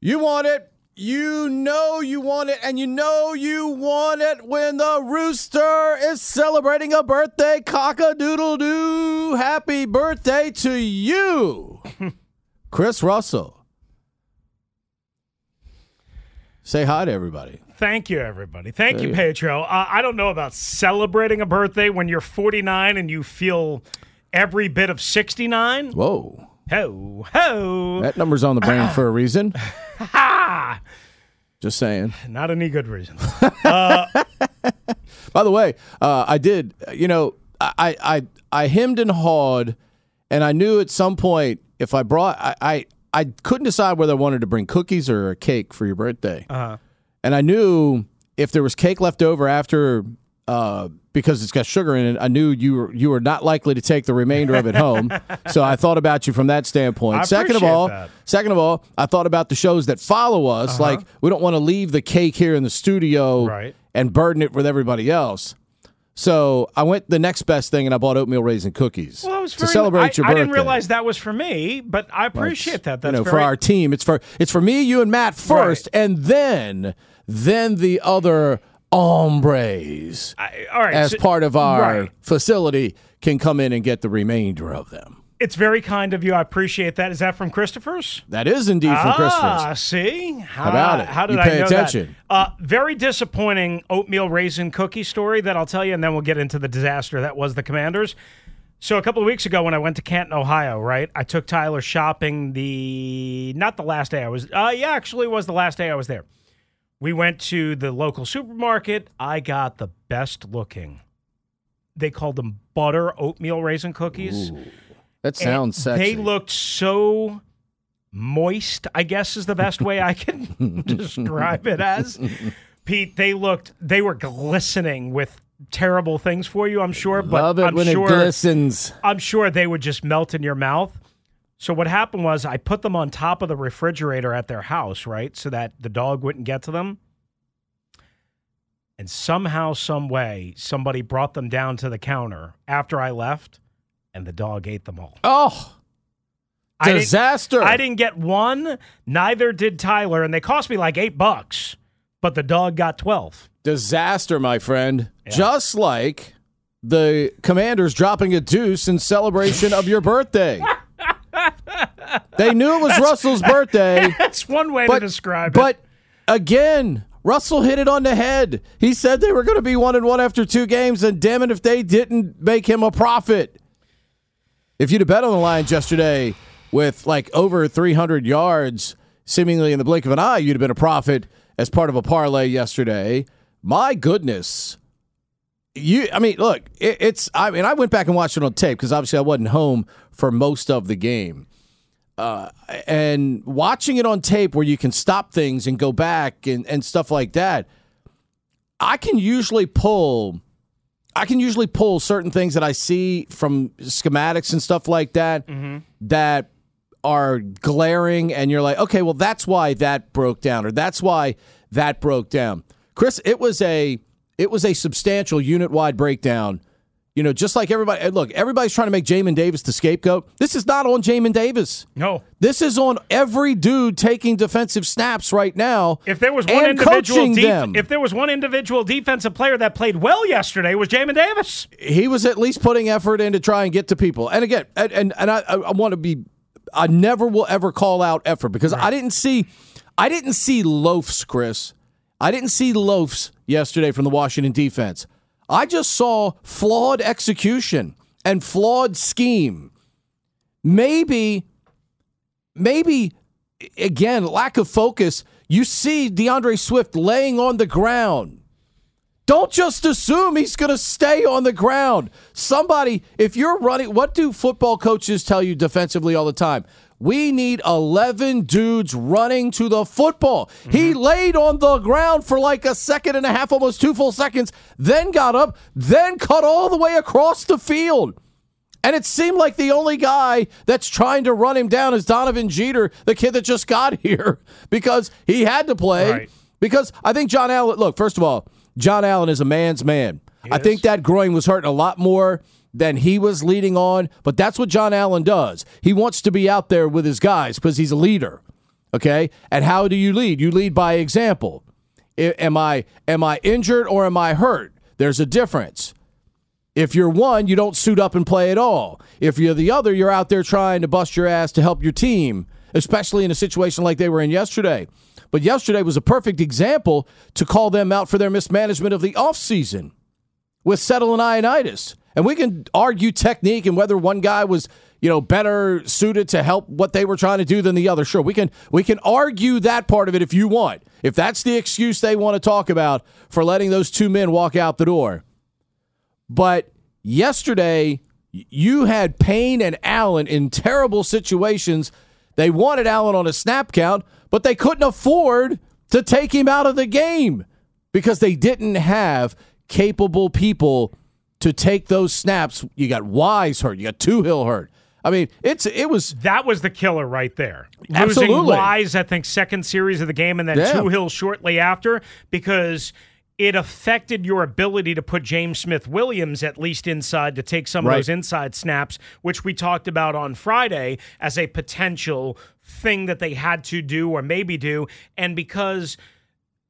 You want it. You know you want it, and you know you want it when the rooster is celebrating a birthday. Cock a doodle doo. Happy birthday to you, Chris Russell. Say hi to everybody. Thank you, everybody. Thank There you, Pedro. Uh, I don't know about celebrating a birthday when you're 49 and you feel every bit of 69. Whoa. Ho, ho. That number's on the brain for a reason. Ha! Just saying. Not any good reason. By the way, uh, I did. You know, I, I I hemmed and hawed, and I knew at some point if I brought, I I, I couldn't decide whether I wanted to bring cookies or a cake for your birthday. Uh-huh. And I knew if there was cake left over after, uh, because it's got sugar in it, I knew you were you were not likely to take the remainder of it home. so I thought about you from that standpoint. I second of all, that. second of all, I thought about the shows that follow us. Like we don't want to leave the cake here in the studio Right. and burden it with everybody else. So I went the next best thing and I bought oatmeal raisin cookies Well, was to very, celebrate I, your I didn't realize that was for me, but I appreciate that. That's you know, very, for our team. It's for it's for me, you, and Matt first, and then then the other hombres I- all right. as so- part of our right. facility can come in and get the remainder of them. It's very kind of you. I appreciate that. Is that from Christopher's? That is indeed from ah, Christmas. see? How, about it? How did You I pay know attention. That? Uh, very disappointing oatmeal raisin cookie story that I'll tell you, and then we'll get into the disaster that was the Commanders. So a couple of weeks ago, when I went to Canton, Ohio, right, I took Tyler shopping. The not the last day I was. Uh, yeah, actually, it was the last day I was there. We went to the local supermarket. I got the best looking. They called them butter oatmeal raisin cookies. That sounds sexy. They looked so moist, I guess is the best way I can describe it as. Pete, they looked they were glistening with terrible things for you, I'm sure, but Love it I'm when sure it glistens. I'm sure they would just melt in your mouth. So what happened was I put them on top of the refrigerator at their house, right? So that the dog wouldn't get to them. And somehow, some way, somebody brought them down to the counter after I left, and the dog ate them all. Oh, I didn't- disaster! I didn't get one. Neither did Tyler, and they cost me like eight bucks. But the dog got twelve. Disaster, my friend. Just like the commanders dropping a deuce in celebration of your birthday. they knew it was Russell's birthday, That's one way but to describe it. But again, Russell hit it on the head. He said they were going to be one and one after two games, and damn it if they didn't make him a prophet. If you'd have bet on the Lions yesterday with like over 300 yards, seemingly in the blink of an eye, you'd have been a profit as part of a parlay yesterday. My goodness. You, I mean, look, it, it's, I mean, I went back and watched it on tape because obviously I wasn't home for most of the game. Uh, and watching it on tape where you can stop things and go back and, and stuff like that, I can usually pull I can usually pull certain things that I see from schematics and stuff like that that are glaring and you're like, okay, well that's why that broke down or that's why that broke down. Chris, it was a it was a substantial unit wide breakdown. You know, just like everybody look, everybody's trying to make Jamin Davis the scapegoat. This is not on Jamin Davis. no, This is on every dude taking defensive snaps right now. if there was one individual, def- if there was one individual defensive player that played well yesterday, it was Jamin Davis. he was at least putting effort in to try and get to people. And again, and and, and I, I want to be, I never will ever call out effort because I didn't see, I didn't see loafs, Chris. I didn't see loafs yesterday from the Washington defense. I just saw flawed execution and flawed scheme. Maybe, maybe, again, lack of focus. You see DeAndre Swift laying on the ground. Don't just assume he's going to stay on the ground. Somebody, if you're running, what do football coaches tell you defensively all the time? We need 11 dudes running to the football. Mm-hmm. He laid on the ground for like a second and a half, almost two full seconds, then got up, then cut all the way across the field. And it seemed like the only guy that's trying to run him down is Donovan Jeter, the kid that just got here, because he had to play. Right. Because I think John Allen, look, first of all, John Allen is a man's man. He I is. think that groin was hurting a lot more than he was leading on, but that's what John Allen does. He wants to be out there with his guys because he's a leader. Okay? And how do you lead? You lead by example. Am I am I injured or am I hurt? There's a difference. If you're one, you don't suit up and play at all. If you're the other, you're out there trying to bust your ass to help your team, especially in a situation like they were in yesterday. But yesterday was a perfect example to call them out for their mismanagement of the offseason with Settle and Ioannidis. And we can argue technique and whether one guy was, you know, better suited to help what they were trying to do than the other. Sure, we can we can argue that part of it if you want. If that's the excuse they want to talk about for letting those two men walk out the door. But yesterday, you had Payne and Allen in terrible situations. They wanted Allen on a snap count, but they couldn't afford to take him out of the game because they didn't have capable people to take those snaps. You got Wise hurt, you got Toohill hurt. I mean, it's it was that was the killer right there. Absolutely. Losing Wise, I think, second series of the game, and then yeah. Toohill shortly after because it affected your ability to put James Smith Williams at least inside to take some right. of those inside snaps, which we talked about on Friday as a potential thing that they had to do or maybe do. And because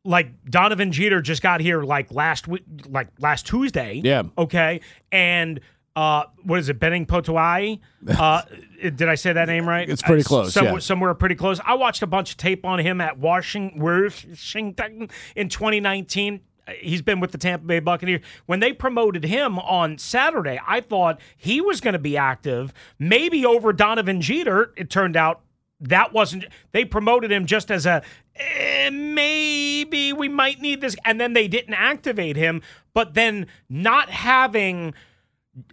like Donovan Jeter just got here like last week, like last Tuesday. Yeah. Okay. And uh, what is it, Benning Potoa'e? Uh, did I say that name right? It's pretty close. Somewhere, yeah. somewhere pretty close. I watched a bunch of tape on him at Washington, Washington in 2019 he's been with the Tampa Bay Buccaneers. When they promoted him on Saturday, I thought he was going to be active, maybe over Donovan Jeter. It turned out that wasn't. They promoted him just as a eh, maybe we might need this, and then they didn't activate him. But then not having,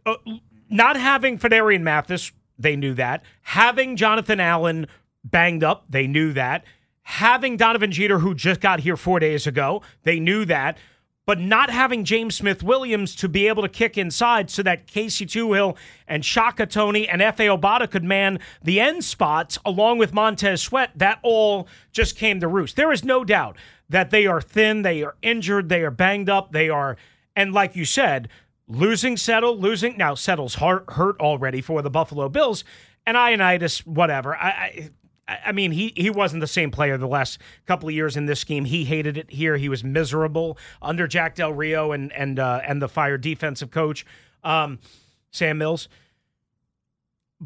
uh, not having Phidarian Mathis, they knew that. Having Jonathan Allen banged up, they knew that having Donovan Jeter, who just got here four days ago, they knew that. But not having James Smith Williams to be able to kick inside so that Casey Toohill and Shaka Toney and Efe Obada could man the end spots along with Montez Sweat, that all just came to roost. There is no doubt that they are thin, they are injured, they are banged up, they are, and like you said, losing Settle, losing now Settle's heart hurt already for the Buffalo Bills, and Ioannidis, whatever. I, I I mean, he he wasn't the same player the last couple of years in this scheme. He hated it here. He was miserable under Jack Del Rio and and uh, and the fired defensive coach um, Sam Mills.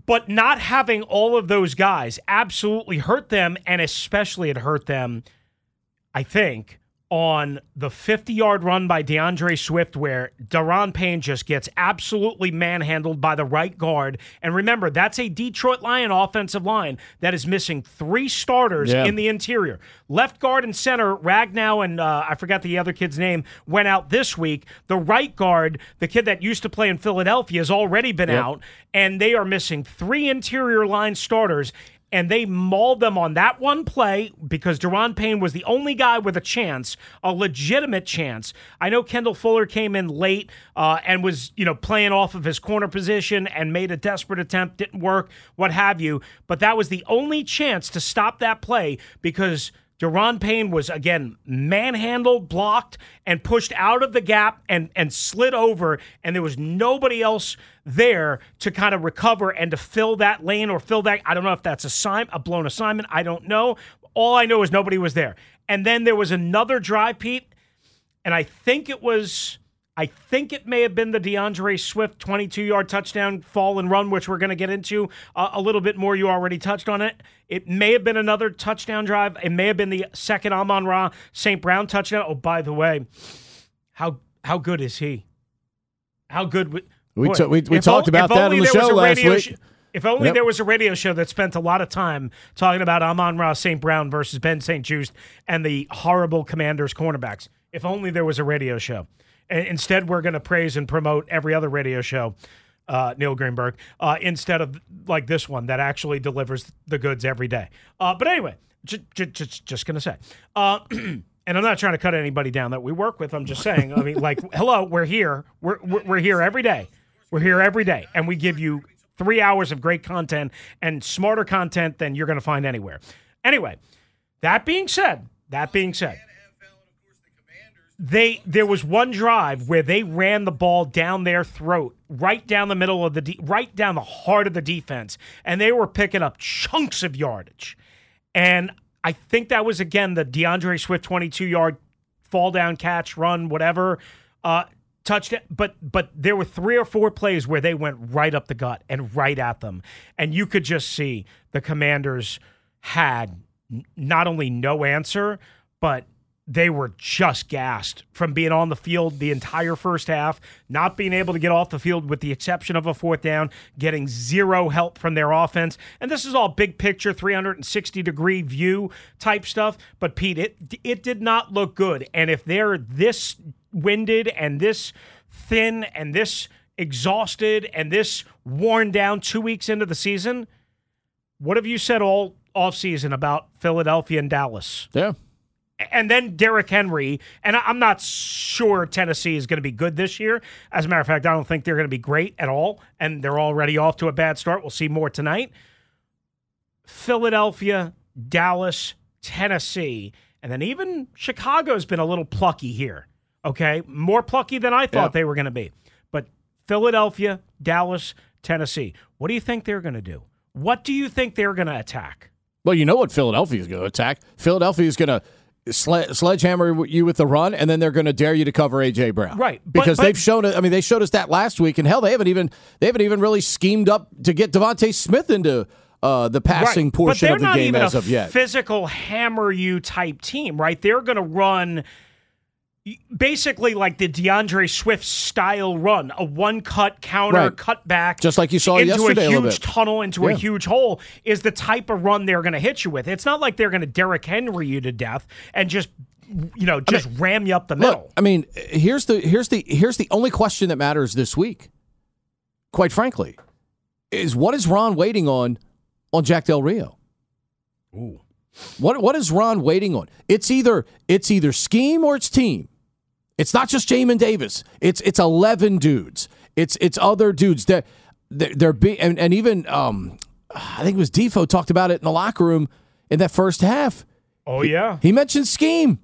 But not having all of those guys absolutely hurt them, and especially it hurt them. I think on the 50 yard run by DeAndre Swift, where Daron Payne just gets absolutely manhandled by the right guard. And remember, that's a Detroit Lion offensive line that is missing three starters yeah. in the interior. Left guard and center, Ragnow and uh, I forgot the other kid's name, went out this week. The right guard, the kid that used to play in Philadelphia, has already been yep. out. And they are missing three interior line starters and they mauled them on that one play because Daron Payne was the only guy with a chance, a legitimate chance. I know Kendall Fuller came in late uh, and was, you know, playing off of his corner position and made a desperate attempt, didn't work, what have you. But that was the only chance to stop that play because – Daron Payne was again manhandled, blocked, and pushed out of the gap and and slid over, and there was nobody else there to kind of recover and to fill that lane or fill that. I don't know if that's a sign, a blown assignment. I don't know. All I know is nobody was there. And then there was another drive, Pete, and I think it was I think it may have been the DeAndre Swift 22 yard touchdown fall and run, which we're going to get into uh, a little bit more. You already touched on it. It may have been another touchdown drive. It may have been the second Amon Ra St. Brown touchdown. Oh, by the way, how how good is he? How good? We t- we- we talked o- about that on the show last week. sh- if only Yep. there was a radio show that spent a lot of time talking about Amon Ra St. Brown versus Ben St. Juste and the horrible Commanders cornerbacks. If only there was a radio show. Instead, we're going to praise and promote every other radio show, uh, Neil Greenberg, uh, instead of like this one that actually delivers the goods every day. Uh, but anyway, j- j- just, just going to say. Uh, and I'm not trying to cut anybody down that we work with. I'm just saying, I mean, like, hello, we're here. We're, we're here every day. We're here every day. And we give you three hours of great content and smarter content than you're going to find anywhere. Anyway, that being said, that being said, they there was one drive where they ran the ball down their throat, right down the middle of the de- right down the heart of the defense, and they were picking up chunks of yardage. And I think that was again the DeAndre Swift 22 yard fall down catch run whatever uh touchdown but but there were three or four plays where they went right up the gut and right at them and you could just see the commanders had n- not only no answer but they were just gassed from being on the field the entire first half, not being able to get off the field with the exception of a fourth down, getting zero help from their offense. And this is all big picture, 360 degree view type stuff. But Pete, it it did not look good. And if they're this winded and this thin and this exhausted and this worn down two weeks into the season, what have you said all offseason about Philadelphia and Dallas? Yeah. And then Derrick Henry, and I'm not sure Tennessee is going to be good this year. As a matter of fact, I don't think they're going to be great at all, and they're already off to a bad start. We'll see more tonight. Philadelphia, Dallas, Tennessee, and then even Chicago's been a little plucky here. Okay, more plucky than I thought Yeah. they were going to be. But Philadelphia, Dallas, Tennessee. What do you think they're going to do? What do you think they're going to attack? Well, you know what Philadelphia is going to attack. Philadelphia is going to sle- sledgehammer you with the run, and then they're going to dare you to cover AJ Brown, Right, Because but- they've shown it. I mean, they showed us that last week, and hell, they haven't even they haven't even really schemed up to get DeVonta Smith into uh, the passing Right. portion of the game as of yet. Physical hammer you type team, right? They're going to run basically like the DeAndre Swift style run, a one cut counter Right. cut back, Just like you saw into yesterday a a huge bit. tunnel into a huge hole is the type of run they're going to hit you with. It's not like they're going to Derrick Henry you to death and just you know just ram you up the middle. Look, I mean, here's the here's the here's the only question that matters this week. Quite frankly, is what is Ron waiting on on Jack Del Rio? Ooh. What what is Ron waiting on? It's either it's either scheme or it's team. It's not just Jamin Davis. It's it's eleven dudes. It's it's other dudes that they're, they're be, and, and even um I think it was Defo talked about it in the locker room in that first half. Oh yeah. He mentioned scheme.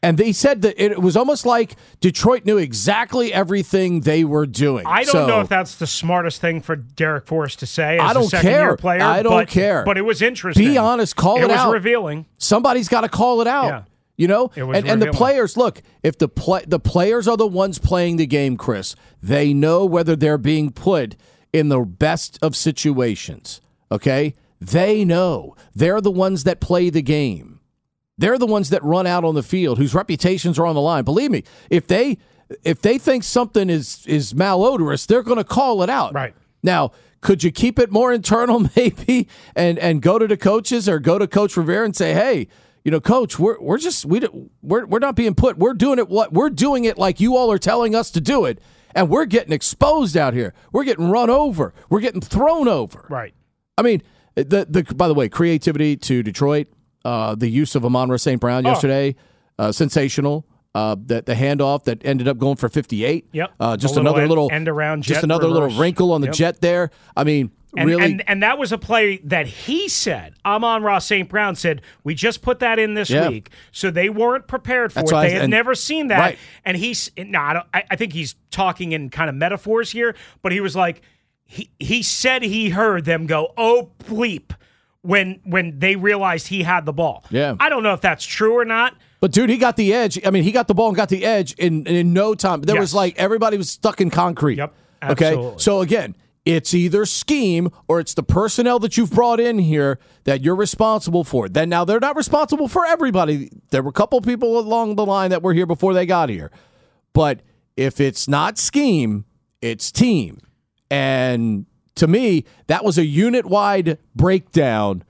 And they said that it was almost like Detroit knew exactly everything they were doing. I don't So, know if that's the smartest thing for Darrick Forrest to say. As I a don't second care. Year player, I don't but- care. But it was interesting. Be honest, call it, it was out. revealing. Somebody's got to call it out. Yeah. You know, It was and, and the players look. If the play, the players are the ones playing the game, Chris. They know whether they're being put in the best of situations. Okay, they know they're the ones that play the game. They're the ones that run out on the field, whose reputations are on the line. Believe me, if they if they think something is is malodorous, they're going to call it out. Right. Now, could you keep it more internal, maybe, and and go to the coaches or go to Coach Rivera and say, hey, you know, Coach, we're we're just we we're we're not being put. We're doing it what we're doing it like you all are telling us to do it, and we're getting exposed out here. We're getting run over. We're getting thrown over. Right. I mean, the the by the way, creativity to Detroit, uh, the use of Amon St. Brown Oh. yesterday, uh, sensational. Uh, that the handoff that ended up going for 58. Yep. Uh, just little another end- little end around just another little wrinkle on the Yep. jet there. I mean, And, really, and and that was a play that he said. Amon-Ra St. Brown said, "We just put that in this Yeah. week, so they weren't prepared for That's it. why I- They had and- never seen that." right. And he's no, I, don't, I, I think he's talking in kind of metaphors here, but he was like, he he said he heard them go, "Oh bleep." When when they realized he had the ball. Yeah. I don't know if that's true or not. But dude, he got the edge. I mean, he got the ball and got the edge in in no time. There was like everybody was stuck in concrete. Yep, Okay. So again, it's either scheme or it's the personnel that you've brought in here that you're responsible for. Then now they're not responsible for everybody. There were a couple people along the line that were here before they got here. But if it's not scheme, it's team. And to me, that was a unit wide breakdown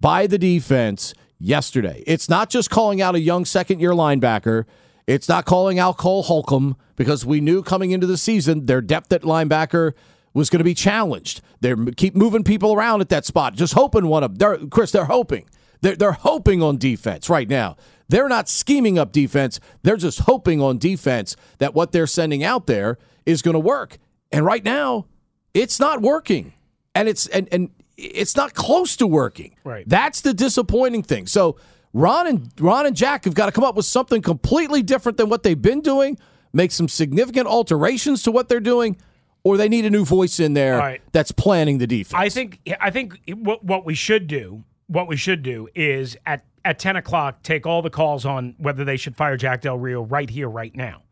by the defense yesterday. It's not just calling out a young second year linebacker. It's not calling out Cole Holcomb because we knew coming into the season their depth at linebacker was going to be challenged. They keep moving people around at that spot, just hoping one of they're Chris. They're hoping. They're, they're hoping on defense right now. They're not scheming up defense. They're just hoping on defense that what they're sending out there is going to work. And right now, it's not working. And it's and and it's not close to working. Right. That's the disappointing thing. So Ron and Ron and Jack have got to come up with something completely different than what they've been doing, make some significant alterations to what they're doing, or they need a new voice in there Right. that's planning the defense. I think I think what what we should do what we should do is at at ten o'clock take all the calls on whether they should fire Jack Del Rio right here right now.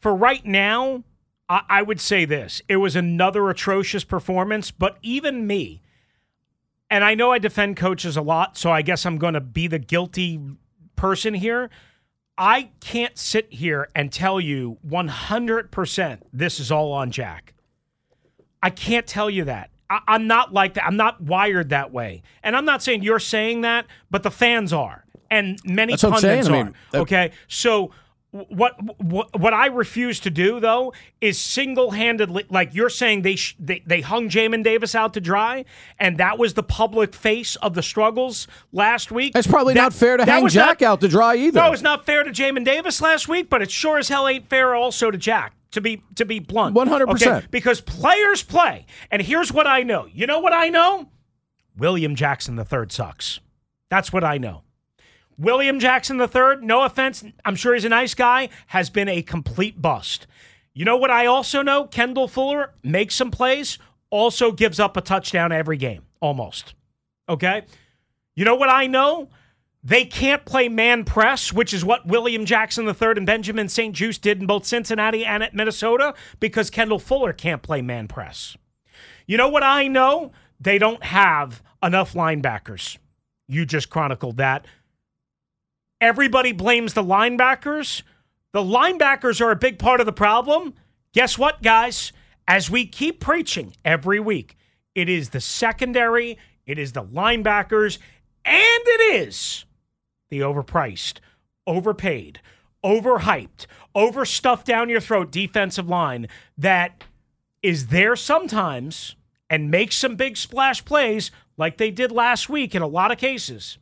For right now, I, I would say this: it was another atrocious performance. But even me, and I know I defend coaches a lot, so I guess I'm going to be the guilty person here. I can't sit here and tell you 100% this is all on Jack. I can't tell you that. I, I'm not like that. I'm not wired that way. And I'm not saying you're saying that, but the fans are. And many That's what I'm pundits saying. I mean, are. that- okay. So what, what what I refuse to do though is single-handedly like you're saying they sh- they, they hung Jamin Davis out to dry and that was the public face of the struggles last week. it's probably That- not fair to hang Jack not- out to dry either. no, it's not fair to Jamin Davis last week, but it sure as hell ain't fair also to Jack. To be to be blunt, 100%. Okay? Because players play, and here's what I know. You know what I know? William Jackson the third sucks. That's what I know. William Jackson III, no offense, I'm sure he's a nice guy, has been a complete bust. You know what I also know? Kendall Fuller makes some plays, also gives up a touchdown every game, almost. Okay? You know what I know? They can't play man press, which is what William Jackson III and Benjamin St. Juste did in both Cincinnati and at Minnesota, because Kendall Fuller can't play man press. You know what I know? They don't have enough linebackers. You just chronicled that. Everybody blames the linebackers. The linebackers are a big part of the problem. Guess what, guys? As we keep preaching every week, it is the secondary, it is the linebackers, and it is the overpriced, overpaid, overhyped, overstuffed down your throat defensive line that is there sometimes and makes some big splash plays like they did last week in a lot of cases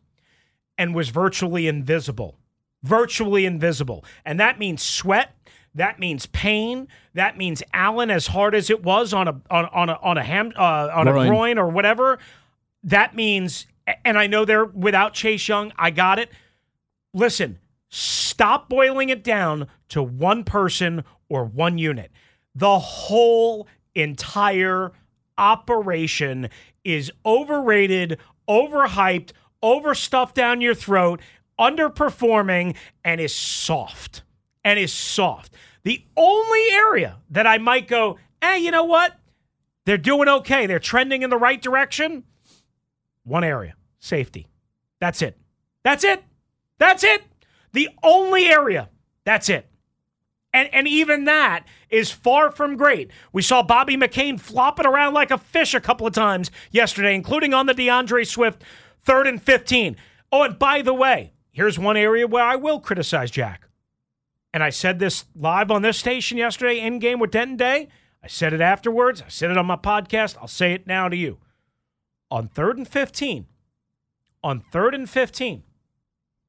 and was virtually invisible. Virtually invisible. And that means sweat. That means Payne. That means Allen, as hard as it was on a on, on a on a ham uh, on Groin. a groin or whatever. That means, and I know they're without Chase Young. I got it. Listen, stop boiling it down to one person or one unit. The whole entire operation is overrated, overhyped, overstuffed down your throat, underperforming, and is soft. And is soft. The only area that I might go, hey, you know what? They're doing okay. They're trending in the right direction. One area safety. That's it. That's it. That's it. The only area. That's it. And, and even that is far from great. We saw Bobby McCain flopping around like a fish a couple of times yesterday, including on the DeAndre Swift third and 15. Oh, and by the way, here's one area where I will criticize Jack. And I said this live on this station yesterday in game with Denton Day. I said it afterwards. I said it on my podcast. I'll say it now to you. On third and 15, on third and 15,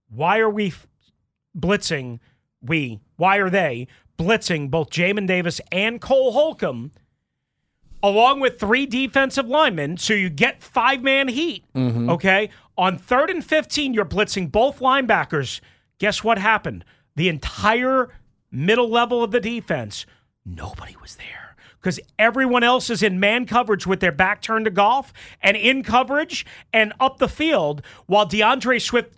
why are we f- blitzing? We, why are they blitzing both Jamin Davis and Cole Holcomb along with three defensive linemen? So you get five man heat. Mm-hmm. Okay. On third and 15, you're blitzing both linebackers. Guess what happened? The entire middle level of the defense, nobody was there. because everyone else is in man coverage with their back turned to Goff and in coverage and up the field while DeAndre Swift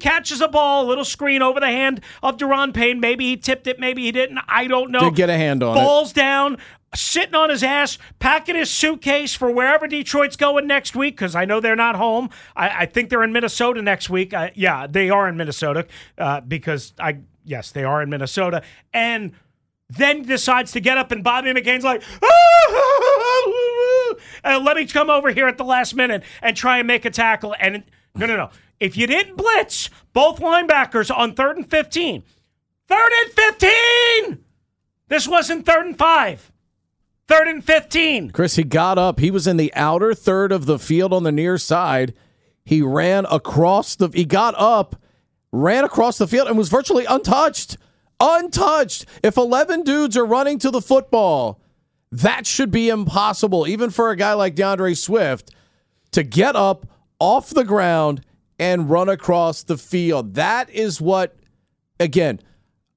catches a ball, a little screen over the hand of Daron Payne. Maybe he tipped it, maybe he didn't. I don't know. Did get a hand on Balls it. down, sitting on his ass, packing his suitcase for wherever Detroit's going next week because I know they're not home. I, I, think they're in Minnesota next week. Uh, yeah, they are in Minnesota uh, because I yes they are in Minnesota and then decides to get up and Bobby McCain's like, uh, let me come over here at the last minute and try and make a tackle. And no, no, no. If you didn't blitz both linebackers on third and 15, third and 15, this wasn't third and five. Third and 15. Chris, he got up. He was in the outer third of the field on the near side. He ran across the, he got up, ran across the field, and was virtually untouched. Untouched. If 11 dudes are running to the football, that should be impossible, even for a guy like DeAndre Swift, to get up off the ground and run across the field. That is what, again,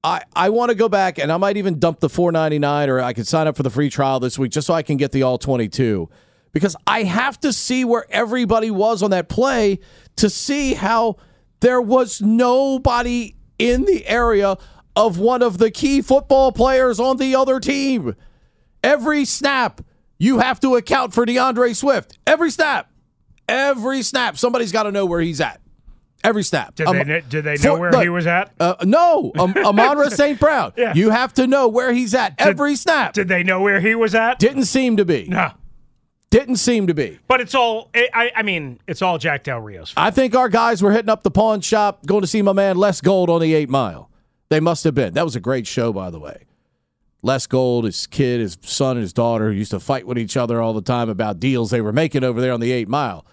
I, I want to go back and I might even dump the 499 or I could sign up for the free trial this week just so I can get the all 22 because I have to see where everybody was on that play to see how there was nobody in the area of one of the key football players on the other team. Every snap, you have to account for DeAndre Swift. Every snap. Every snap. Somebody's got to know where he's at. Every snap. Did um, they, did they know for, where look, he was at? Uh, no. Um, Amon-Ra St. Brown. Yeah. You have to know where he's at did, every snap. Did they know where he was at? Didn't seem to be. No. Didn't seem to be. But it's all, I, I mean, it's all Jack Del Rio's fault. I think our guys were hitting up the pawn shop, going to see my man Les Gold on the eight mile. They must have been. That was a great show, by the way. Les Gold, his kid, his son, and his daughter used to fight with each other all the time about deals they were making over there on the eight mile.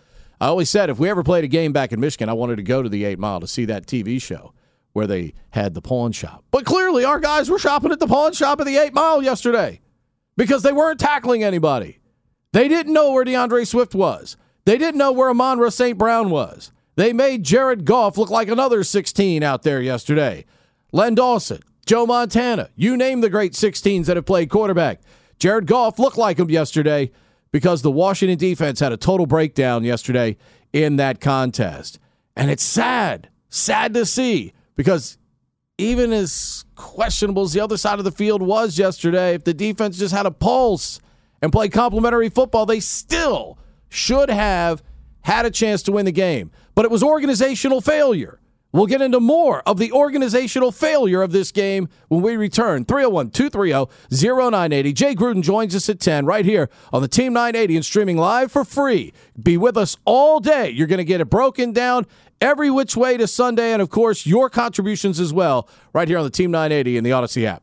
I always said if we ever played a game back in Michigan, I wanted to go to the eight mile to see that TV show where they had the pawn shop. But clearly, our guys were shopping at the pawn shop at the eight mile yesterday because they weren't tackling anybody. They didn't know where DeAndre Swift was. They didn't know where Amon-Ra St. Brown was. They made Jared Goff look like another 16 out there yesterday. Len Dawson, Joe Montana, you name the great 16s that have played quarterback. Jared Goff looked like him yesterday because the Washington defense had a total breakdown yesterday in that contest. And it's sad, sad to see because even as questionable as the other side of the field was yesterday, if the defense just had a pulse and played complementary football, they still should have had a chance to win the game. But it was organizational failure. We'll get into more of the organizational failure of this game when we return. 301 230 0980. Jay Gruden joins us at 10 right here on the Team 980 and streaming live for free. Be with us all day. You're going to get it broken down every which way to Sunday, and of course, your contributions as well, right here on the Team 980 in the Audacy app.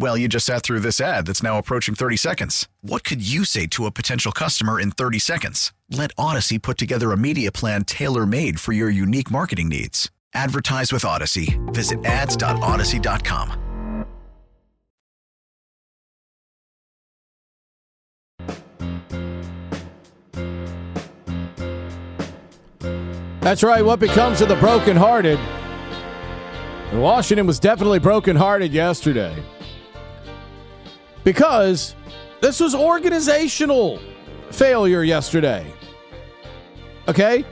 Well, you just sat through this ad that's now approaching 30 seconds. What could you say to a potential customer in 30 seconds? Let Audacy put together a media plan tailor made for your unique marketing needs. Advertise with Audacy. Visit ads.audacy.com. That's right. What becomes of the brokenhearted? Washington was definitely brokenhearted yesterday because this was organizational failure yesterday. Okay?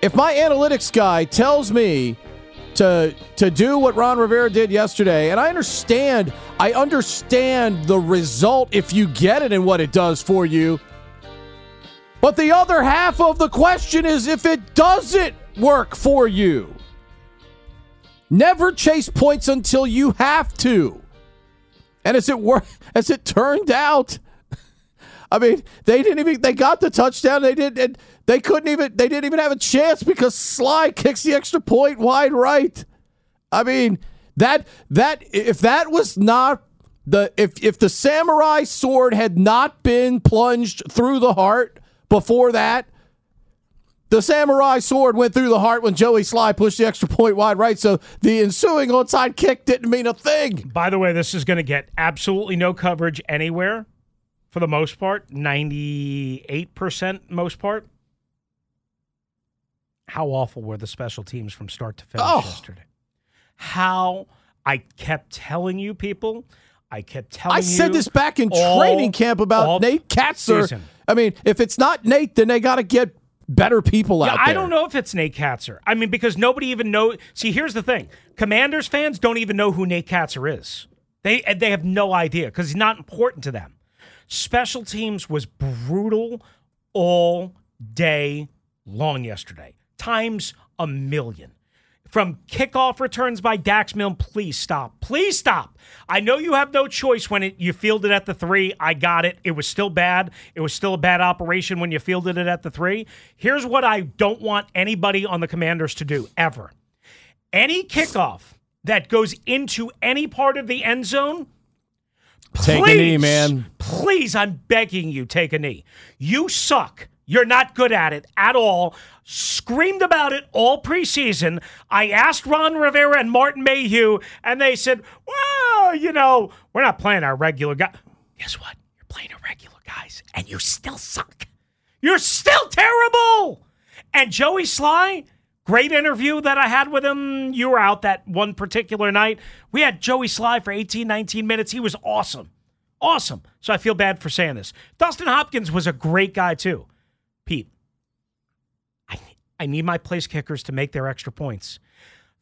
If my analytics guy tells me to to do what Ron Rivera did yesterday, and I understand, I understand the result if you get it and what it does for you. But the other half of the question is if it doesn't work for you. Never chase points until you have to. And as it wor- as it turned out, I mean, they didn't even they got the touchdown. They did and they couldn't even they didn't even have a chance because Slye kicks the extra point wide right. I mean, that that if that was not the if if the samurai sword had not been plunged through the heart before that, the samurai sword went through the heart when Joey Slye pushed the extra point wide right. So the ensuing onside kick didn't mean a thing. By the way, this is going to get absolutely no coverage anywhere for the most part, 98% most part. How awful were the special teams from start to finish Oh. yesterday? How I kept telling you people, I kept telling I said this back in all- training camp about Nate Kaczor. season. I mean, if it's not Nate, then they got to get better people Yeah, out there. I don't know if it's Nate Kaczor. I mean, because nobody even know. See, here's the thing: Commanders fans don't even know who Nate Kaczor is. They they have no idea because he's not important to them. Special teams was brutal all day long yesterday, times a million. From kickoff returns by Dax Milne, please stop. Please stop. I know you have no choice when it, you fielded it at the three. I got it. It was still bad. It was still a bad operation when you fielded it at the three. Here's what I don't want anybody on the commanders to do ever any kickoff that goes into any part of the end zone, Take a knee, man. Please, I'm begging you, take a knee. You suck. You're not good at it at all. Screamed about it all preseason. I asked Ron Rivera and Martin Mayhew, and they said, well, you know, we're not playing our regular guy. Guess what? You're playing our regular guys, and you still suck. You're still terrible. And Joey Slye, great interview that I had with him. You were out that one particular night. We had Joey Slye for 18, 19 minutes. He was awesome. Awesome. So I feel bad for saying this. Dustin Hopkins was a great guy, too. Pete, I, I need my place kickers to make their extra points.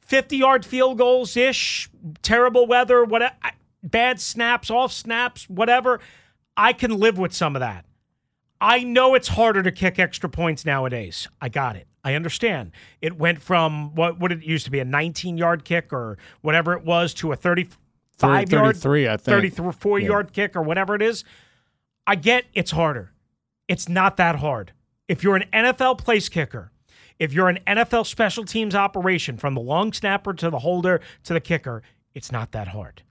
50 yard field goals ish, terrible weather, whatever, bad snaps, off snaps, whatever. I can live with some of that. I know it's harder to kick extra points nowadays. I got it. I understand. It went from what what it used to be a 19 yard kick or whatever it was to a 35 yard 33, I think. 34 yard kick or whatever it is. I get it's harder. It's not that hard. If you're an NFL place kicker, if you're an NFL special teams operation from the long snapper to the holder to the kicker, it's not that hard.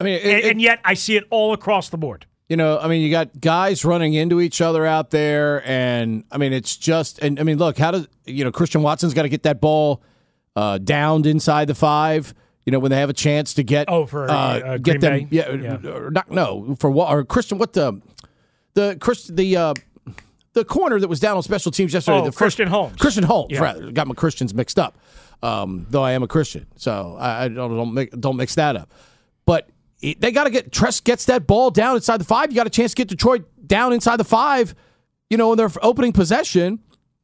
I mean, it- And, it- and yet I see it all across the board. You know, I mean, you got guys running into each other out there, and I mean, it's just, and I mean, look, how does you know Christian Watson's got to get that ball uh, downed inside the five. You know, when they have a chance to get Oh, for, uh, uh, get Green them, Bay? yeah, Yeah. or not no for what or Christian what the the Chris the uh, the corner that was down on special teams yesterday. Oh, the first- Christian Holmes. Christian Holmes, Yeah. rather got my Christians mixed up. Um, though I am a Christian, so I, I don't don't, make, don't mix that up. But it- they got to get Tress gets that ball down inside the five. You got a chance to get Detroit down inside the five. You know, in their opening possession,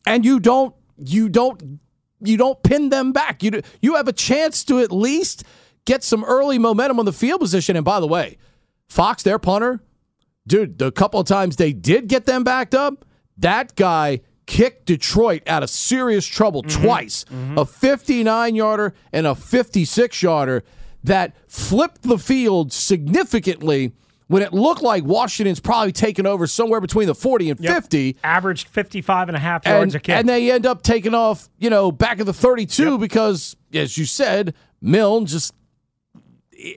and you don't you don't you don't pin them back. You you have a chance to at least get some early momentum on the field position. And by the way, Fox, their punter, dude, the couple of times they did get them backed up, that guy kicked Detroit out of serious trouble mm-hmm. twice. A mm-hmm. 59 yarder and a 56 yarder that flipped the field significantly when it looked like Washington's probably taken over somewhere between the 40 and 50 Averaged 55 and a half yards and, a kick. and they end up taking off, you know, back of the 32 because, as you said, Milne just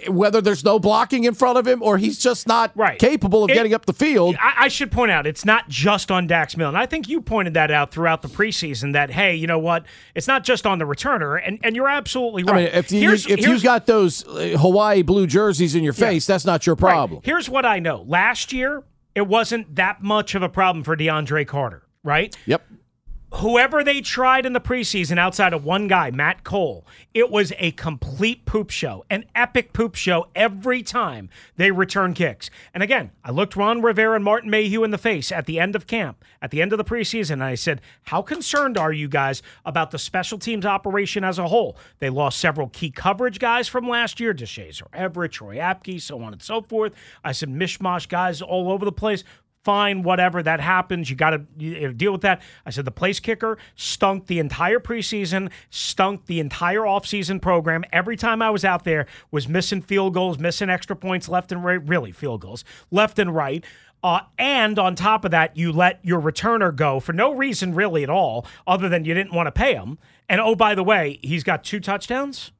whether there's no blocking in front of him or he's just not Right. capable of It- getting up the field. I, I should point out, it's not just on Dax Milne. I think you pointed that out throughout the preseason that, hey, you know what? It's not just on the returner, and, and you're absolutely right. I right. mean, if you Here's- if you got those uh, Hawaii blue jerseys in your face, that's not your right, problem. Here's what I know. Last year, it wasn't that much of a problem for DeAndre Carter, right? Yep. Whoever they tried in the preseason outside of one guy, Matt Cole, it was a complete poop show, an epic poop show every time they return kicks. And again, I looked Ron Rivera and Martin Mayhew in the face at the end of camp, at the end of the preseason, and I said, How concerned are you guys about the special teams operation as a whole? They lost several key coverage guys from last year, Deshazor Everett, Troy Apke, so on and so forth. I said, mishmash guys all over the place. Fine, whatever. That happens. You got to deal with that. I said the place kicker stunk the entire preseason, stunk the entire offseason program. Every time I was out there, was missing field goals, missing extra points left and right. Really, field goals left and right. Uh, and on top of that, you let your returner go for no reason really at all, other than you didn't want to pay him. And oh, by the way, he's got two touchdowns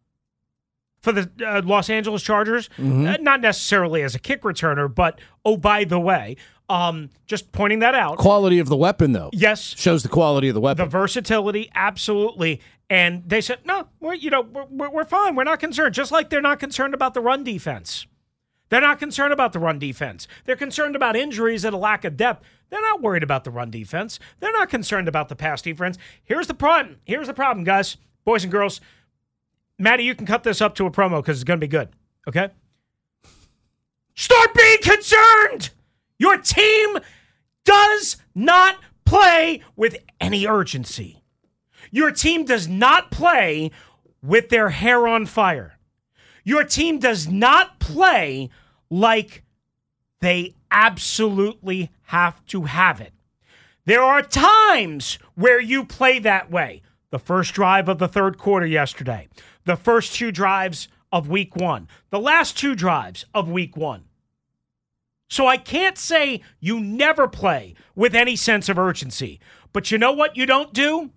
for the uh, Los Angeles Chargers. Mm-hmm. Uh, not necessarily as a kick returner, but oh, by the way, um, just pointing that out. Quality of the weapon, though. Yes, Shows the quality of the weapon. the versatility, absolutely. And they said, no, we're you know we're, we're, we're fine. We're not concerned. Just like they're not concerned about the run defense. They're not concerned about the run defense. They're concerned about injuries and a lack of depth. They're not worried about the run defense. They're not concerned about the pass defense. Here's the problem. Here's the problem, guys, boys and girls. Maddie, you can cut this up to a promo because it's going to be good. Okay? Start being concerned. Your team does not play with any urgency. Your team does not play with their hair on fire. Your team does not play like they absolutely have to have it. There are times where you play that way. The first drive of the third quarter yesterday, the first two drives of week one, the last two drives of week one. So I can't say you never play with any sense of urgency. But you know what you don't do?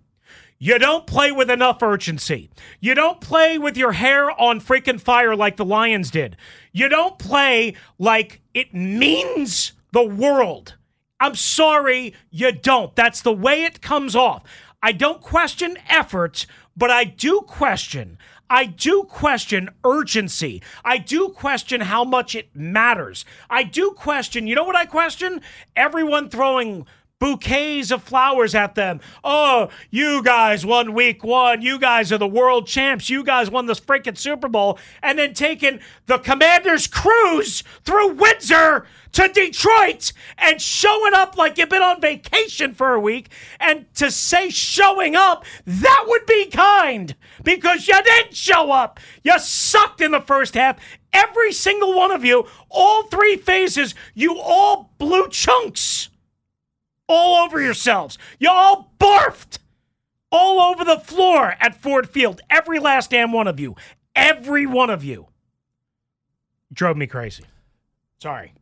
You don't play with enough urgency. You don't play with your hair on freaking fire like the Lions did. You don't play like it means the world. I'm sorry, you don't. That's the way it comes off. I don't question effort, but I do question. I do question urgency. I do question how much it matters. I do question, you know what I question? Everyone throwing bouquets of flowers at them. Oh, you guys won week one. You guys are the world champs. You guys won this freaking Super Bowl. And then taking the commander's cruise through Windsor to Detroit and showing up like you've been on vacation for a week. And to say showing up, that would be kind because you didn't show up. You sucked in the first half. Every single one of you, all three phases, you all blew chunks all over yourselves. You all barfed all over the floor at Ford Field. Every last damn one of you. Every one of you. Drove me crazy. Sorry.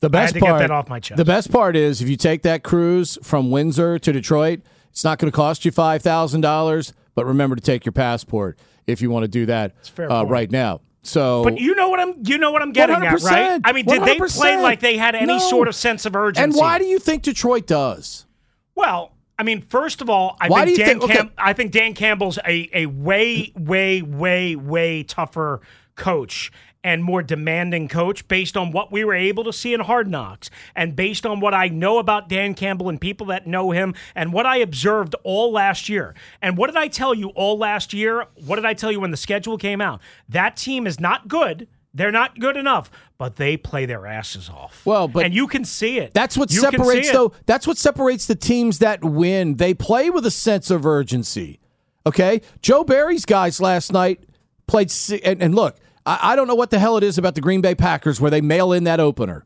the best to get part, that off my chest. The best part is if you take that cruise from Windsor to Detroit, it's not going to cost you five thousand dollars. But remember to take your passport if you want to do that uh, right now. So, But you know what I'm you know what I'm getting at, right? I mean, did they play like they had any No. sort of sense of urgency? and why do you think Detroit does? Well, I mean, first of all, I Why think do you Dan think- okay. Cam- I think Dan Campbell's a, a way, way, way, way tougher coach and more demanding coach based on what we were able to see in Hard Knocks and based on what I know about Dan Campbell and people that know him and what I observed all last year. And what did I tell you all last year? What did I tell you when the schedule came out? That team is not good. They're not good enough, but they play their asses off. Well, but and you can see it. That's what You separates though. That's what separates the teams that win. They play with a sense of urgency. Okay, Joe Barry's guys last night played. And, and look, I, I don't know what the hell it is about the Green Bay Packers where they mail in that opener.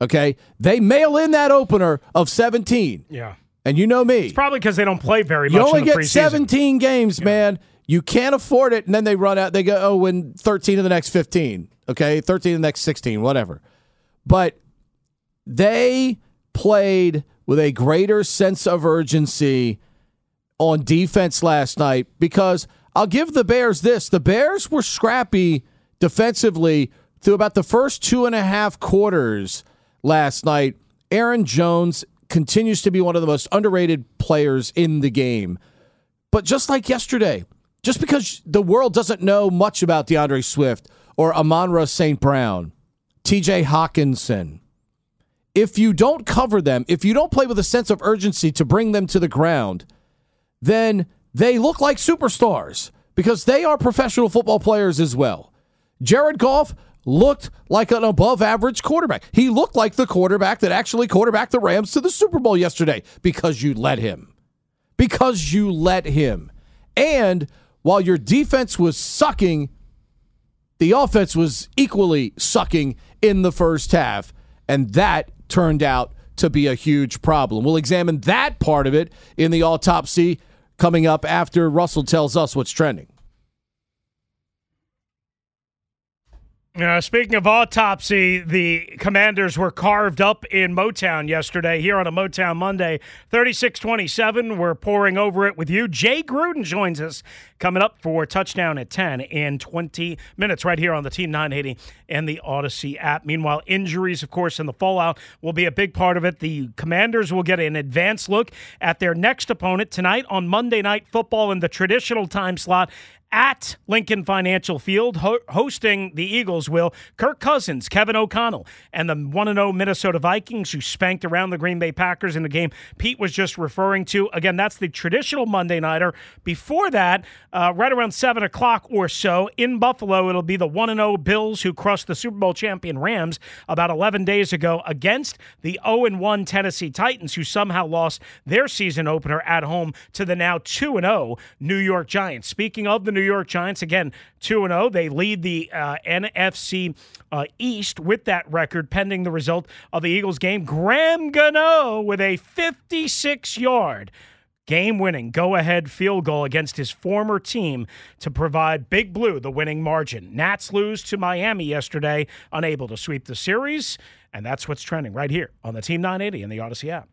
Okay, they mail in that opener of seventeen, Yeah. and you know me. It's probably because they don't play very You much only in the get preseason. 17 games, man. You can't afford it. And then they run out. They go, oh, win 13 of the next 15. Okay. 13 of the next 16, whatever. But they played with a greater sense of urgency on defense last night because I'll give the Bears this. The Bears were scrappy defensively through about the first two and a half quarters last night. Aaron Jones continues to be one of the most underrated players in the game. But just like yesterday, just because the world doesn't know much about DeAndre Swift or Amon-Ra St. Brown, TJ Hockenson, if you don't cover them, if you don't play with a sense of urgency to bring them to the ground, then they look like superstars because they are professional football players as well. Jared Goff looked like an above average quarterback. He looked like the quarterback that actually quarterbacked the Rams to the Super Bowl yesterday because you let him. Because you let him. And while your defense was sucking, the offense was equally sucking in the first half. And that turned out to be a huge problem. We'll examine that part of it in the autopsy coming up after Russell tells us what's trending. Uh, speaking of autopsy, the commanders were carved up in Motown yesterday. Here on a Motown Monday, 3627. We're pouring over it with you. Jay Gruden joins us coming up for touchdown at 10 in 20 minutes right here on the Team 980 and the Audacy app. Meanwhile, injuries, of course, and the fallout will be a big part of it. The commanders will get an advanced look at their next opponent tonight on Monday Night Football in the traditional time slot at Lincoln Financial Field, ho- hosting the Eagles will Kirk Cousins, Kevin O'Connell, and the 1 0 Minnesota Vikings, who spanked around the Green Bay Packers in the game Pete was just referring to. Again, that's the traditional Monday Nighter. Before that, uh, right around 7 o'clock or so in Buffalo, it'll be the 1 0 Bills, who crushed the Super Bowl champion Rams about 11 days ago against the 0 1 Tennessee Titans, who somehow lost their season opener at home to the now 2 0 New York Giants. Speaking of the New York Giants. Again, 2 and 0. They lead the uh, NFC uh, East with that record pending the result of the Eagles game. Graham Gano with a 56 yard game winning go ahead field goal against his former team to provide Big Blue the winning margin. Nats lose to Miami yesterday, unable to sweep the series. And that's what's trending right here on the Team 980 and the Audacy app.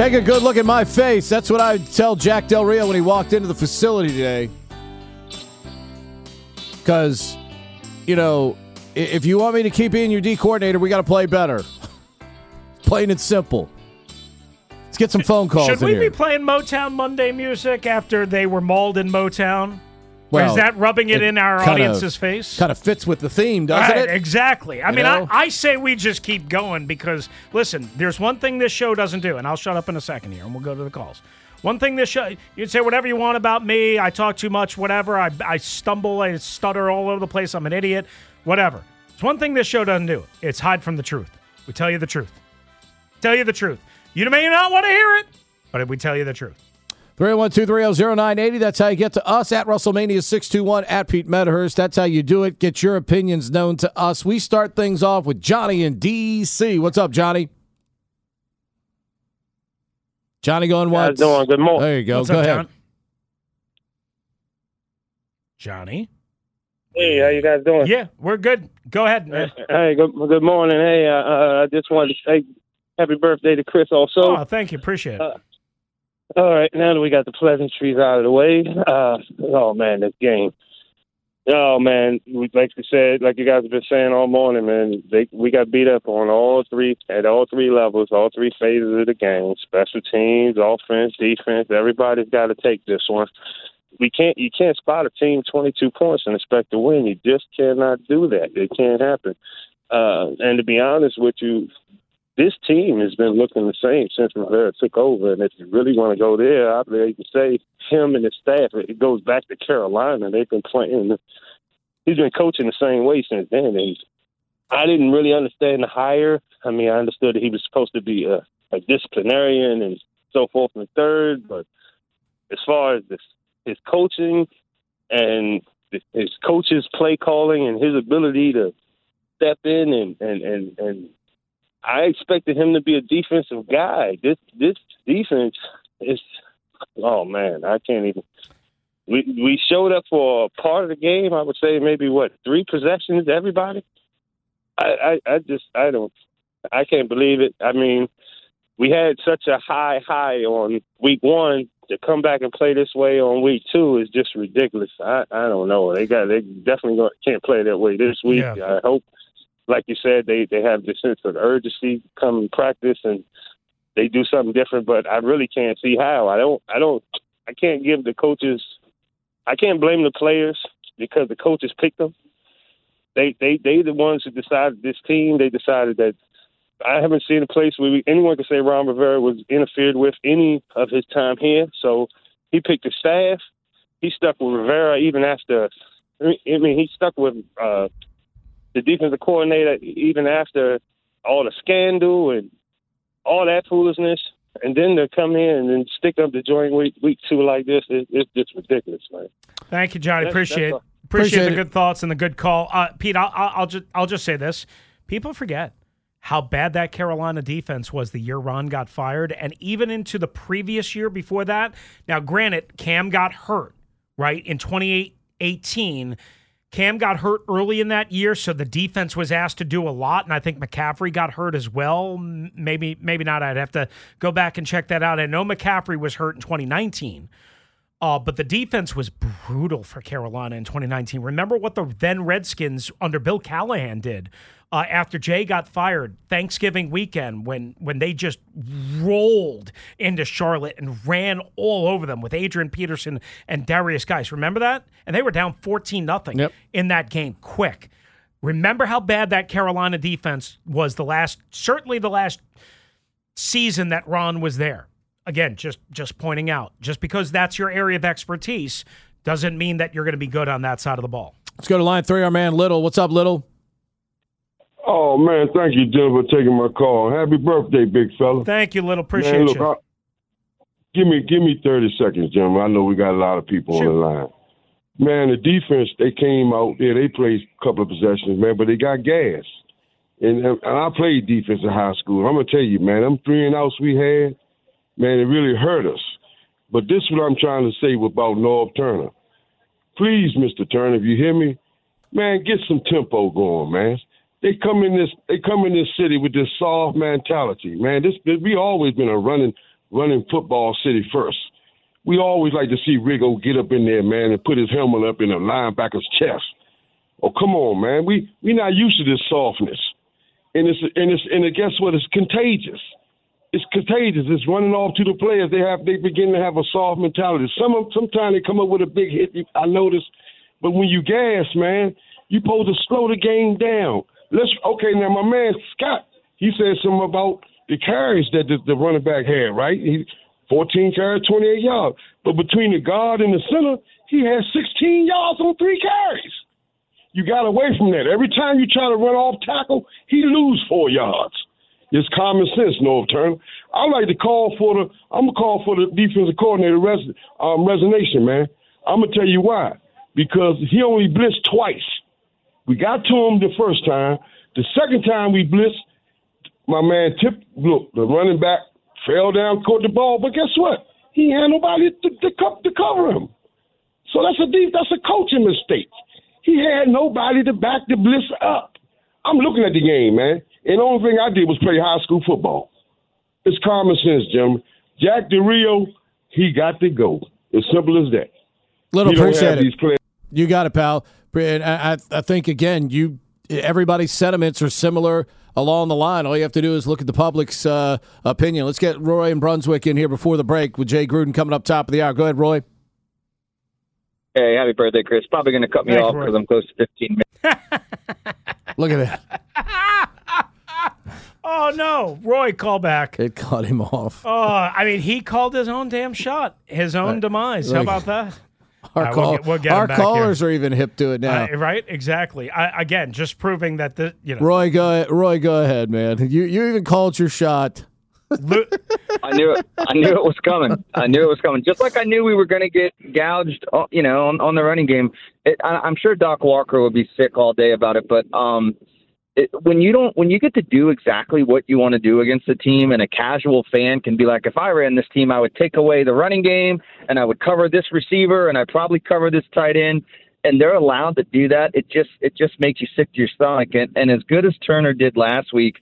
Take a good look at my face. That's what I tell Jack Del Rio when he walked into the facility today. Because, you know, if you want me to keep being your D coordinator, we got to play better. Plain and simple. Let's get some phone calls. Should we be playing Motown Monday music after they were mauled in Motown? Well, is that rubbing it, it in our kinda, audience's face? Kind of fits with the theme, doesn't right, it? Exactly. I you mean, I, I, say we just keep going because, listen, there's one thing this show doesn't do, and I'll shut up in a second here and we'll go to the calls. One thing this show, you'd say whatever you want about me. I talk too much, whatever. I, I stumble, I stutter all over the place. I'm an idiot, whatever. It's one thing this show doesn't do it's hide from the truth. We tell you the truth. Tell you the truth. You may not want to hear it, but we tell you the truth. 301-230-0980. That's how you get to us at WrestleMania 621 at Pete Medhurst. That's how you do it. Get your opinions known to us. We start things off with Johnny in D.C. What's up, Johnny? Johnny going once. doing? Good morning. There you go. What's go up, ahead. John? Johnny? Hey, how you guys doing? Yeah, we're good. Go ahead, man. Hey, good, good morning. Hey, uh, uh, I just wanted to say happy birthday to Chris also. Oh, thank you. Appreciate it. Uh, all right, now that we got the pleasantries out of the way, uh, oh man, this game. Oh man, like you said, like you guys have been saying all morning, man, they, we got beat up on all three at all three levels, all three phases of the game: special teams, offense, defense. Everybody's got to take this one. We can't, you can't spot a team twenty-two points and expect to win. You just cannot do that. It can't happen. Uh, and to be honest with you, this team has been looking the same since Rivera took over. And if you really want to go there, I believe you can say him and his staff. It goes back to Carolina. They've been playing. He's been coaching the same way since then. And I didn't really understand the hire. I mean, I understood that he was supposed to be a, a disciplinarian and so forth and third. But as far as this, his coaching and his coach's play calling and his ability to step in and and and, and I expected him to be a defensive guy. This this defense is oh man, I can't even. We we showed up for part of the game. I would say maybe what three possessions. Everybody. I I, I just I don't I can't believe it. I mean, we had such a high high on week one to come back and play this way on week two is just ridiculous. I I don't know. They got they definitely can't play that way this week. Yeah. I hope like you said, they they have this sense of urgency come and practice and they do something different. But I really can't see how. I don't. I don't. I can't give the coaches. I can't blame the players because the coaches picked them. They they they the ones who decided this team. They decided that. I haven't seen a place where we, anyone can say Ron Rivera was interfered with any of his time here. So he picked the staff. He stuck with Rivera even after. I mean, he stuck with uh, the defensive coordinator, even after all the scandal and all that foolishness, and then to come in and then stick up the joint week week two like this, it, it's just ridiculous, man. Thank you, Johnny. That's- Appreciate that's all. appreciate, Appreciate the good thoughts and the good call, uh, Pete. I'll, I'll, I'll just I'll just say this: people forget how bad that Carolina defense was the year Ron got fired, and even into the previous year before that. Now, granted, Cam got hurt right in 2018. Cam got hurt early in that year, so the defense was asked to do a lot, and I think McCaffrey got hurt as well. Maybe, maybe not. I'd have to go back and check that out. I know McCaffrey was hurt in 2019. Uh, but the defense was brutal for Carolina in 2019. Remember what the then Redskins under Bill Callahan did uh, after Jay got fired Thanksgiving weekend when when they just rolled into Charlotte and ran all over them with Adrian Peterson and Derrius Guice. Remember that? And they were down 14 nothing Yep. in that game quick. Remember how bad that Carolina defense was the last certainly the last season that Ron was there. Again, just just pointing out, just because that's your area of expertise doesn't mean that you're going to be good on that side of the ball. Let's go to line three. Our man Little. What's up, Little? Oh man, thank you, Jim, for taking my call. Happy birthday, big fella. Thank you, little appreciate man, look, you. I, give me give me thirty seconds, Jim. I know we got a lot of people on the line. Man, the defense they came out there. They played a couple of possessions, man, but they got gas. And, and I played defense in high school. I'm gonna tell you, man, them three and outs we had, man, it really hurt us. But this is what I'm trying to say about Norv Turner. Please, Mr. Turner, if you hear me, man, get some tempo going, man. They come in this they come in this city with this soft mentality, man. This we always been a running running football city first. We always like to see Riggo get up in there, man, and put his helmet up in a linebacker's chest. Oh, come on, man. We we not used to this softness, and it's and it's and guess what? It's contagious. It's contagious. It's running off to the players. They have they begin to have a soft mentality. Some sometimes they come up with a big hit. I notice, but when you gas, man, you supposed to slow the game down. Let's okay now. My man Scott, he said something about the carries that the, the running back had. Right, he 14 carries, 28 yards. But between the guard and the center, he had 16 yards on three carries. You got away from that. Every time you try to run off tackle, he lose four yards. It's common sense, Norv Turner. I like to call for the. I'm gonna call for the defensive coordinator res, um, resignation, man. I'm gonna tell you why. Because he only blitzed twice. We got to him the first time. The second time we blitzed, my man Tip, look, the running back fell down, caught the ball, but guess what? He had nobody to, to, to cover him. So that's a deep, that's a coaching mistake. He had nobody to back the blitz up. I'm looking at the game, man. And the only thing I did was play high school football. It's common sense, gentlemen. Jack Del Rio, he got to go. As simple as that. Little don't appreciate it. players. You got it, pal. And I, I I think again, you everybody's sentiments are similar along the line. All you have to do is look at the public's uh, opinion. Let's get Roy and Brunswick in here before the break with Jay Gruden coming up top of the hour. Go ahead, Roy. Hey, happy birthday, Chris. Probably going to cut me Thanks, off because I'm close to 15 minutes. Look at that. Oh no, Roy, call back. It cut him off. Oh, I mean, he called his own damn shot, his own demise. How about that? Our, All right, call, we'll get, we'll get our back here. callers are even hip to it now. Uh, right? Exactly. I, again, just proving that the you know Roy, go Roy, go ahead, man. You you even called your shot. I knew it. I knew it was coming. I knew it was coming. Just like I knew we were going to get gouged, uh, you know, on, on the running game. It, I, I'm sure Doc Walker would be sick all day about it, but um, it, when you don't, when you get to do exactly what you want to do against a team, and a casual fan can be like, if I ran this team, I would take away the running game, and I would cover this receiver, and I'd probably cover this tight end. And they're allowed to do that. It just, it just makes you sick to your stomach. And, and as good as Turner did last week,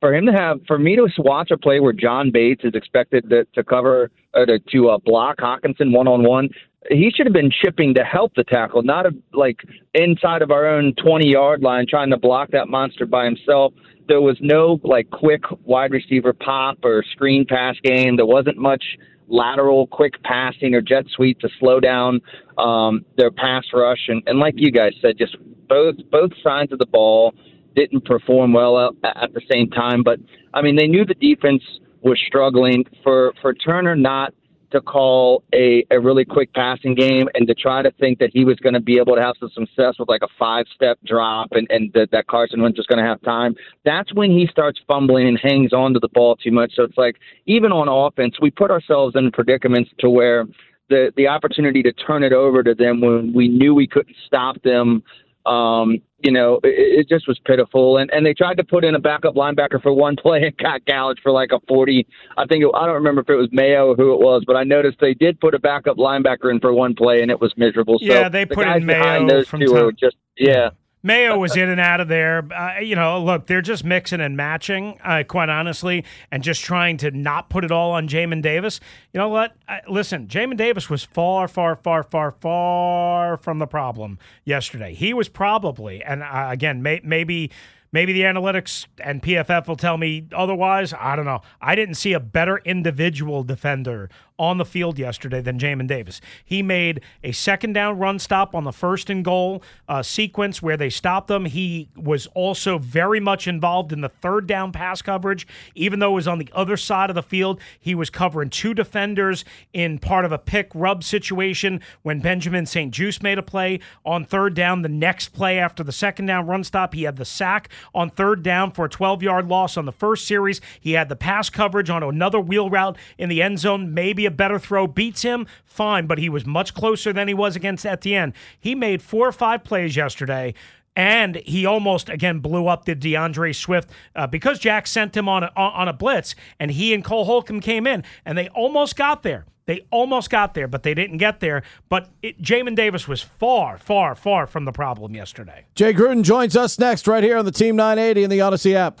for him to have for me to watch a play where John Bates is expected to, to cover or to, to uh, block Hockenson one on one, he should have been chipping to help the tackle, not a, like inside of our own twenty yard line trying to block that monster by himself. There was no like quick wide receiver pop or screen pass game. There wasn't much lateral quick passing or jet sweep to slow down um, their pass rush. And, and like you guys said, just both both sides of the ball didn't perform well at, at the same time. But I mean, they knew the defense was struggling for for Turner not to call a, a really quick passing game and to try to think that he was going to be able to have some success with like a five step drop and, and that, that Carson Wentz was going to have time, that's when he starts fumbling and hangs on to the ball too much. So it's like even on offense, we put ourselves in predicaments to where the the opportunity to turn it over to them when we knew we couldn't stop them um, you know, it, it just was pitiful. And and they tried to put in a backup linebacker for one play and got gouged for like a forty. I think it, I don't remember if it was Mayo or who it was, but I noticed they did put a backup linebacker in for one play and it was miserable. Yeah, so they the put in Mayo those from two time- were just yeah. Mayo was in and out of there. Uh, you know, look, they're just mixing and matching, uh, quite honestly, and just trying to not put it all on Jamin Davis. You know what? I, listen, Jamin Davis was far, far, far, far, far from the problem yesterday. He was probably, and uh, again, may, maybe. Maybe the analytics and PFF will tell me otherwise. I don't know. I didn't see a better individual defender on the field yesterday than Jamin Davis. He made a second down run stop on the first and goal uh, sequence where they stopped them. He was also very much involved in the third down pass coverage, even though it was on the other side of the field. He was covering two defenders in part of a pick rub situation when Benjamin St. Juste made a play on third down. The next play after the second down run stop, he had the sack on third down for a 12 yard loss on the first series. He had the pass coverage on another wheel route in the end zone, maybe a better throw beats him, fine, but he was much closer than he was against Etienne. He made four or five plays yesterday. And he almost again blew up the DeAndre Swift uh, because Jack sent him on a, on a blitz, and he and Cole Holcomb came in, and they almost got there. They almost got there, but they didn't get there. But it, Jamin Davis was far, far, far from the problem yesterday. Jay Gruden joins us next right here on the Team 980 in the Audacy app.